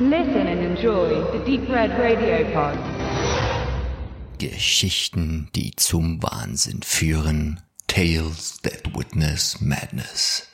Listen and enjoy the Deep Red Radio Pod. Geschichten, die zum Wahnsinn führen. Tales that witness madness.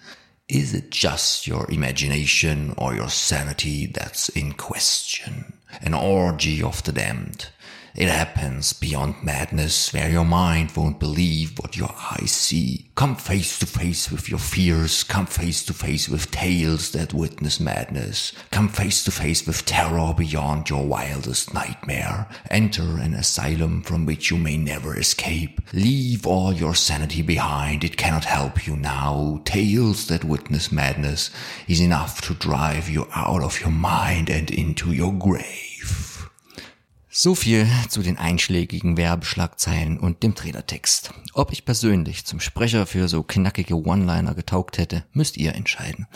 Is it just your imagination or your sanity that's in question? An orgy of the damned. It happens beyond madness where your mind won't believe what your eyes see. Come face to face with your fears. Come face to face with tales that witness madness. Come face to face with terror beyond your wildest nightmare. Enter an asylum from which you may never escape. Leave all your sanity behind. It cannot help you now. Tales that witness madness is enough to drive you out of your mind and into your grave. So viel zu den einschlägigen Werbeschlagzeilen und dem Trailertext. Ob ich persönlich zum Sprecher für so knackige One-Liner getaugt hätte, müsst ihr entscheiden.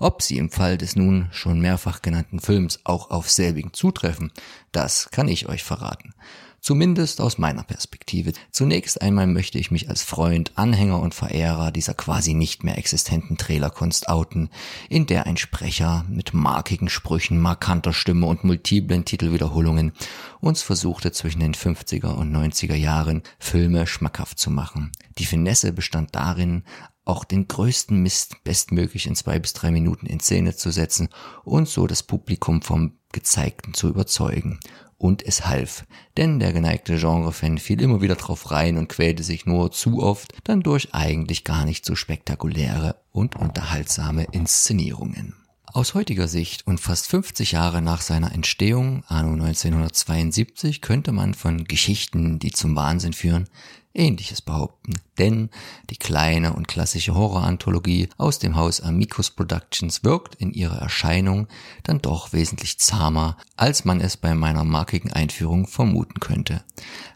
Ob sie im Fall des nun schon mehrfach genannten Films auch auf selbigen zutreffen, das kann ich euch verraten. Zumindest aus meiner Perspektive. Zunächst einmal möchte ich mich als Freund, Anhänger und Verehrer dieser quasi nicht mehr existenten Trailerkunst outen, in der ein Sprecher mit markigen Sprüchen, markanter Stimme und multiplen Titelwiederholungen uns versuchte zwischen den 50er und 90er Jahren Filme schmackhaft zu machen. Die Finesse bestand darin, auch den größten Mist bestmöglich in zwei bis drei Minuten in Szene zu setzen und so das Publikum vom Gezeigten zu überzeugen. Und es half, denn der geneigte Genrefan fiel immer wieder drauf rein und quälte sich nur zu oft dann durch eigentlich gar nicht so spektakuläre und unterhaltsame Inszenierungen. Aus heutiger Sicht und fast 50 Jahre nach seiner Entstehung, anno 1972, könnte man von Geschichten, die zum Wahnsinn führen, Ähnliches behaupten, denn die kleine und klassische Horroranthologie aus dem Haus Amicus Productions wirkt in ihrer Erscheinung dann doch wesentlich zahmer, als man es bei meiner markigen Einführung vermuten könnte.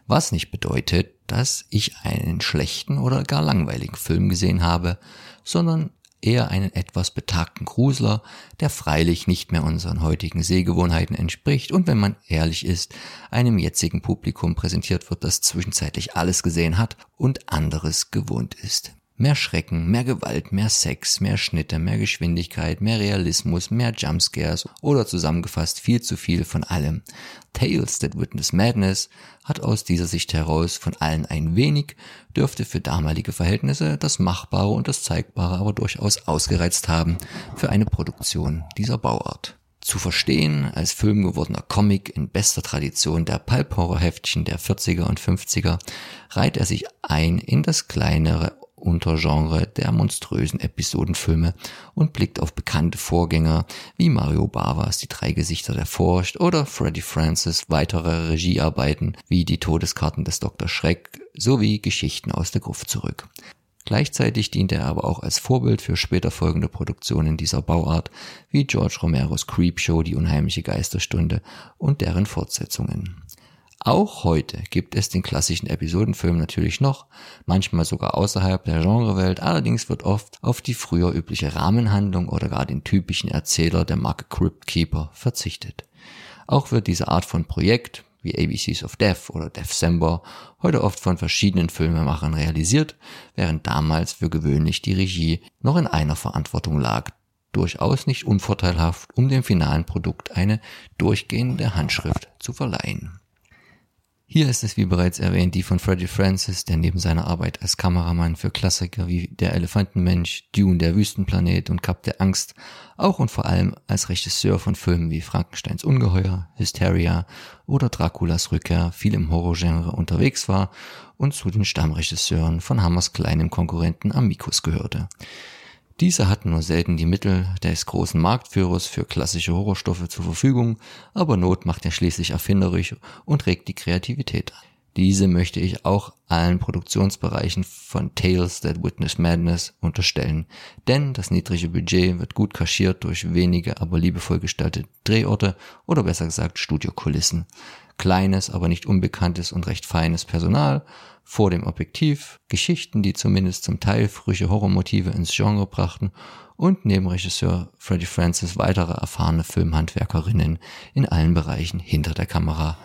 Was nicht bedeutet, dass ich einen schlechten oder gar langweiligen Film gesehen habe, sondern eher einen etwas betagten Grusler, der freilich nicht mehr unseren heutigen Sehgewohnheiten entspricht und wenn man ehrlich ist, einem jetzigen Publikum präsentiert wird, das zwischenzeitlich alles gesehen hat und anderes gewohnt ist. Mehr Schrecken, mehr Gewalt, mehr Sex, mehr Schnitte, mehr Geschwindigkeit, mehr Realismus, mehr Jumpscares oder zusammengefasst viel zu viel von allem. Tales That Witness Madness hat aus dieser Sicht heraus von allen ein wenig, dürfte für damalige Verhältnisse das Machbare und das Zeigbare aber durchaus ausgereizt haben für eine Produktion dieser Bauart. Zu verstehen als Film gewordener Comic in bester Tradition der Pulp-Horror-Heftchen der 40er und 50er reiht er sich ein in das kleinere Untergenre der monströsen Episodenfilme und blickt auf bekannte Vorgänger wie Mario Bavas Die drei Gesichter der Furcht oder Freddy Francis weitere Regiearbeiten wie Die Todeskarten des Dr. Schreck sowie Geschichten aus der Gruft zurück. Gleichzeitig dient er aber auch als Vorbild für später folgende Produktionen dieser Bauart, wie George Romeros Creepshow, Die unheimliche Geisterstunde und deren Fortsetzungen. Auch heute gibt es den klassischen Episodenfilm natürlich noch, manchmal sogar außerhalb der Genrewelt, allerdings wird oft auf die früher übliche Rahmenhandlung oder gar den typischen Erzähler der Marke Crypt Keeper verzichtet. Auch wird diese Art von Projekt, wie ABCs of Death oder Deathsember, heute oft von verschiedenen Filmemachern realisiert, während damals für gewöhnlich die Regie noch in einer Verantwortung lag, durchaus nicht unvorteilhaft, um dem finalen Produkt eine durchgehende Handschrift zu verleihen. Hier ist es wie bereits erwähnt die von Freddie Francis, der neben seiner Arbeit als Kameramann für Klassiker wie Der Elefantenmensch, Dune, der Wüstenplanet und Kap der Angst auch und vor allem als Regisseur von Filmen wie Frankensteins Ungeheuer, Hysteria oder Draculas Rückkehr viel im Horrorgenre unterwegs war und zu den Stammregisseuren von Hammers kleinem Konkurrenten Amicus gehörte. Diese hatten nur selten die Mittel des großen Marktführers für klassische Horrorstoffe zur Verfügung, aber Not macht ja schließlich erfinderisch und regt die Kreativität an. Diese möchte ich auch allen Produktionsbereichen von Tales That Witness Madness unterstellen, denn das niedrige Budget wird gut kaschiert durch wenige, aber liebevoll gestaltete Drehorte oder besser gesagt Studiokulissen kleines, aber nicht unbekanntes und recht feines Personal vor dem Objektiv, Geschichten, die zumindest zum Teil frische Horrormotive ins Genre brachten und neben Regisseur Freddie Francis weitere erfahrene Filmhandwerkerinnen in allen Bereichen hinter der Kamera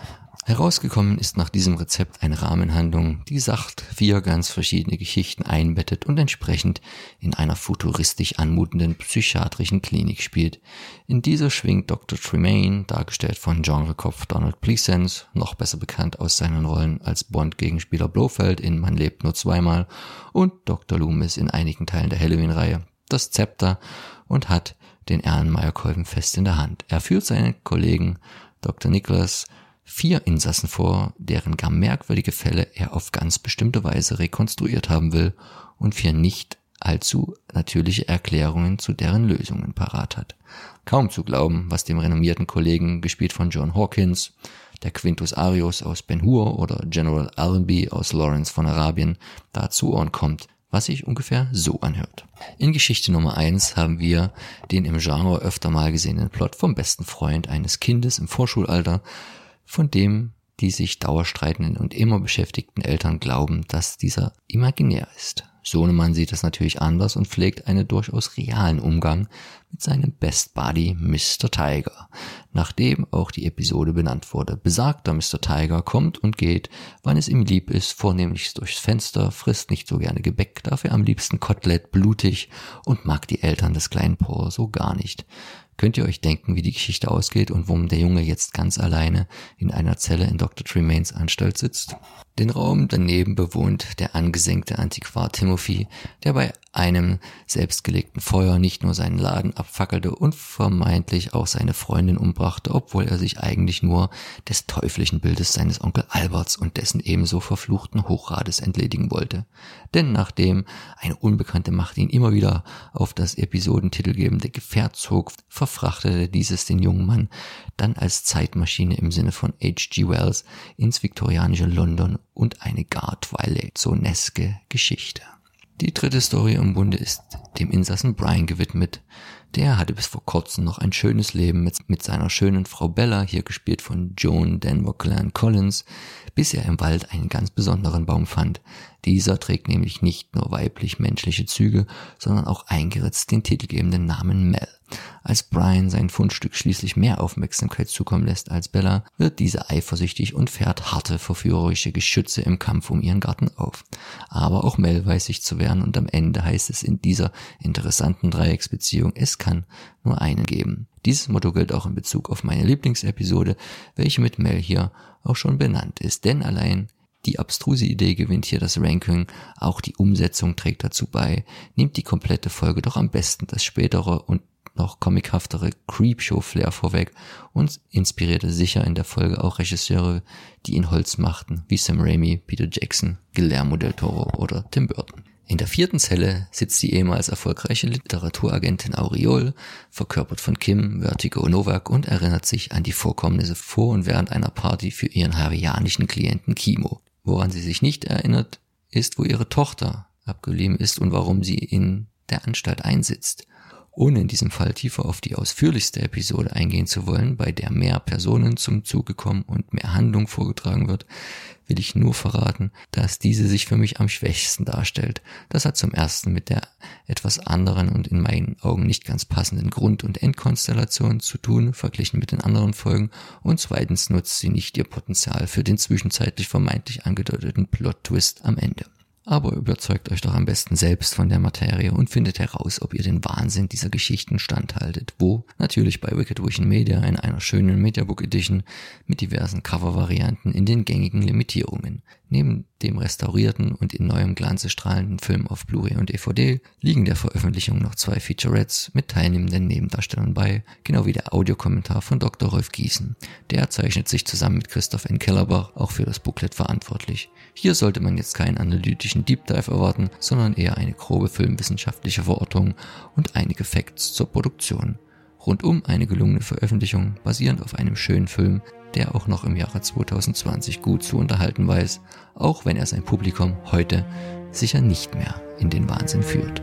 Herausgekommen ist nach diesem Rezept eine Rahmenhandlung, die sacht vier ganz verschiedene Geschichten einbettet und entsprechend in einer futuristisch anmutenden psychiatrischen Klinik spielt. In dieser schwingt Dr. Tremaine, dargestellt von Genrekopf Donald Pleasence, noch besser bekannt aus seinen Rollen als Bond-Gegenspieler Blofeld in Man lebt nur zweimal und Dr. Loomis in einigen Teilen der Halloween-Reihe, das Zepter und hat den Erlenmeyer-Kolben fest in der Hand. Er führt seinen Kollegen Dr. Nicholas vier Insassen vor, deren gar merkwürdige Fälle er auf ganz bestimmte Weise rekonstruiert haben will und vier nicht allzu natürliche Erklärungen zu deren Lösungen parat hat. Kaum zu glauben, was dem renommierten Kollegen, gespielt von John Hawkins, der Quintus Arius aus Ben Hur oder General Allenby aus Lawrence von Arabien da zu Ohren kommt, was sich ungefähr so anhört. In Geschichte Nummer eins haben wir den im Genre öfter mal gesehenen Plot vom besten Freund eines Kindes im Vorschulalter, von dem die sich dauerstreitenden und immer beschäftigten Eltern glauben, dass dieser imaginär ist. Sohnemann sieht das natürlich anders und pflegt einen durchaus realen Umgang mit seinem Best Buddy Mr. Tiger, nachdem auch die Episode benannt wurde. Besagter Mr. Tiger kommt und geht, wann es ihm lieb ist, vornehmlich durchs Fenster, frisst nicht so gerne Gebäck, dafür am liebsten Kotelett blutig und mag die Eltern des kleinen Paul so gar nicht. Könnt ihr euch denken, wie die Geschichte ausgeht und warum der Junge jetzt ganz alleine in einer Zelle in Dr. Tremaines Anstalt sitzt? Den Raum daneben bewohnt der angesenkte Antiquar Timothy, der bei einem selbstgelegten Feuer nicht nur seinen Laden abfackelte und vermeintlich auch seine Freundin umbrachte, obwohl er sich eigentlich nur des teuflischen Bildes seines Onkel Alberts und dessen ebenso verfluchten Hochrades entledigen wollte. Denn nachdem eine unbekannte Macht ihn immer wieder auf das episodentitelgebende Gefährt zog, verfrachtete dieses den jungen Mann dann als Zeitmaschine im Sinne von H.G. Wells ins viktorianische London und eine gar Twilight-Zoneske Geschichte. Die dritte Story im Bunde ist dem Insassen Brian gewidmet. Der hatte bis vor kurzem noch ein schönes Leben mit, mit seiner schönen Frau Bella, hier gespielt von Joan Denver Clan Collins, bis er im Wald einen ganz besonderen Baum fand. Dieser trägt nämlich nicht nur weiblich-menschliche Züge, sondern auch eingeritzt den titelgebenden Namen Mel. Als Brian sein Fundstück schließlich mehr Aufmerksamkeit zukommen lässt als Bella, wird diese eifersüchtig und fährt harte, verführerische Geschütze im Kampf um ihren Garten auf. Aber auch Mel weiß sich zu wehren und am Ende heißt es in dieser interessanten Dreiecksbeziehung, es kann nur einen geben. Dieses Motto gilt auch in Bezug auf meine Lieblingsepisode, welche mit Mel hier auch schon benannt ist, denn allein die abstruse Idee gewinnt hier das Ranking, auch die Umsetzung trägt dazu bei, nimmt die komplette Folge doch am besten das spätere und noch comichaftere Creepshow-Flair vorweg und inspirierte sicher in der Folge auch Regisseure, die ihn Holz machten, wie Sam Raimi, Peter Jackson, Guillermo del Toro oder Tim Burton. In der vierten Zelle sitzt die ehemals erfolgreiche Literaturagentin Auriol, verkörpert von Kim, Vertigo Novak und erinnert sich an die Vorkommnisse vor und während einer Party für ihren hawaiianischen Klienten Kimo. Woran sie sich nicht erinnert, ist, wo ihre Tochter abgeblieben ist und warum sie in der Anstalt einsitzt. Ohne in diesem Fall tiefer auf die ausführlichste Episode eingehen zu wollen, bei der mehr Personen zum Zuge kommen und mehr Handlung vorgetragen wird, will ich nur verraten, dass diese sich für mich am schwächsten darstellt. Das hat zum ersten mit der etwas anderen und in meinen Augen nicht ganz passenden Grund- und Endkonstellation zu tun, verglichen mit den anderen Folgen, und zweitens nutzt sie nicht ihr Potenzial für den zwischenzeitlich vermeintlich angedeuteten Plot-Twist am Ende. Aber überzeugt euch doch am besten selbst von der Materie und findet heraus, ob ihr den Wahnsinn dieser Geschichten standhaltet. Wo? Natürlich bei Wicked Vision Media in einer schönen Mediabook Edition mit diversen Covervarianten in den gängigen Limitierungen. Neben dem restaurierten und in neuem Glanze strahlenden Film auf Blu-ray und DVD liegen der Veröffentlichung noch zwei Featurettes mit teilnehmenden Nebendarstellern bei, genau wie der Audiokommentar von Dr. Rolf Gießen. Der zeichnet sich zusammen mit Christoph N. Kellerbach auch für das Booklet verantwortlich. Hier sollte man jetzt keinen analytischen Deep Dive erwarten, sondern eher eine grobe filmwissenschaftliche Verortung und einige Facts zur Produktion. Rundum eine gelungene Veröffentlichung, basierend auf einem schönen Film, der auch noch im Jahre 2020 gut zu unterhalten weiß, auch wenn er sein Publikum heute sicher nicht mehr in den Wahnsinn führt.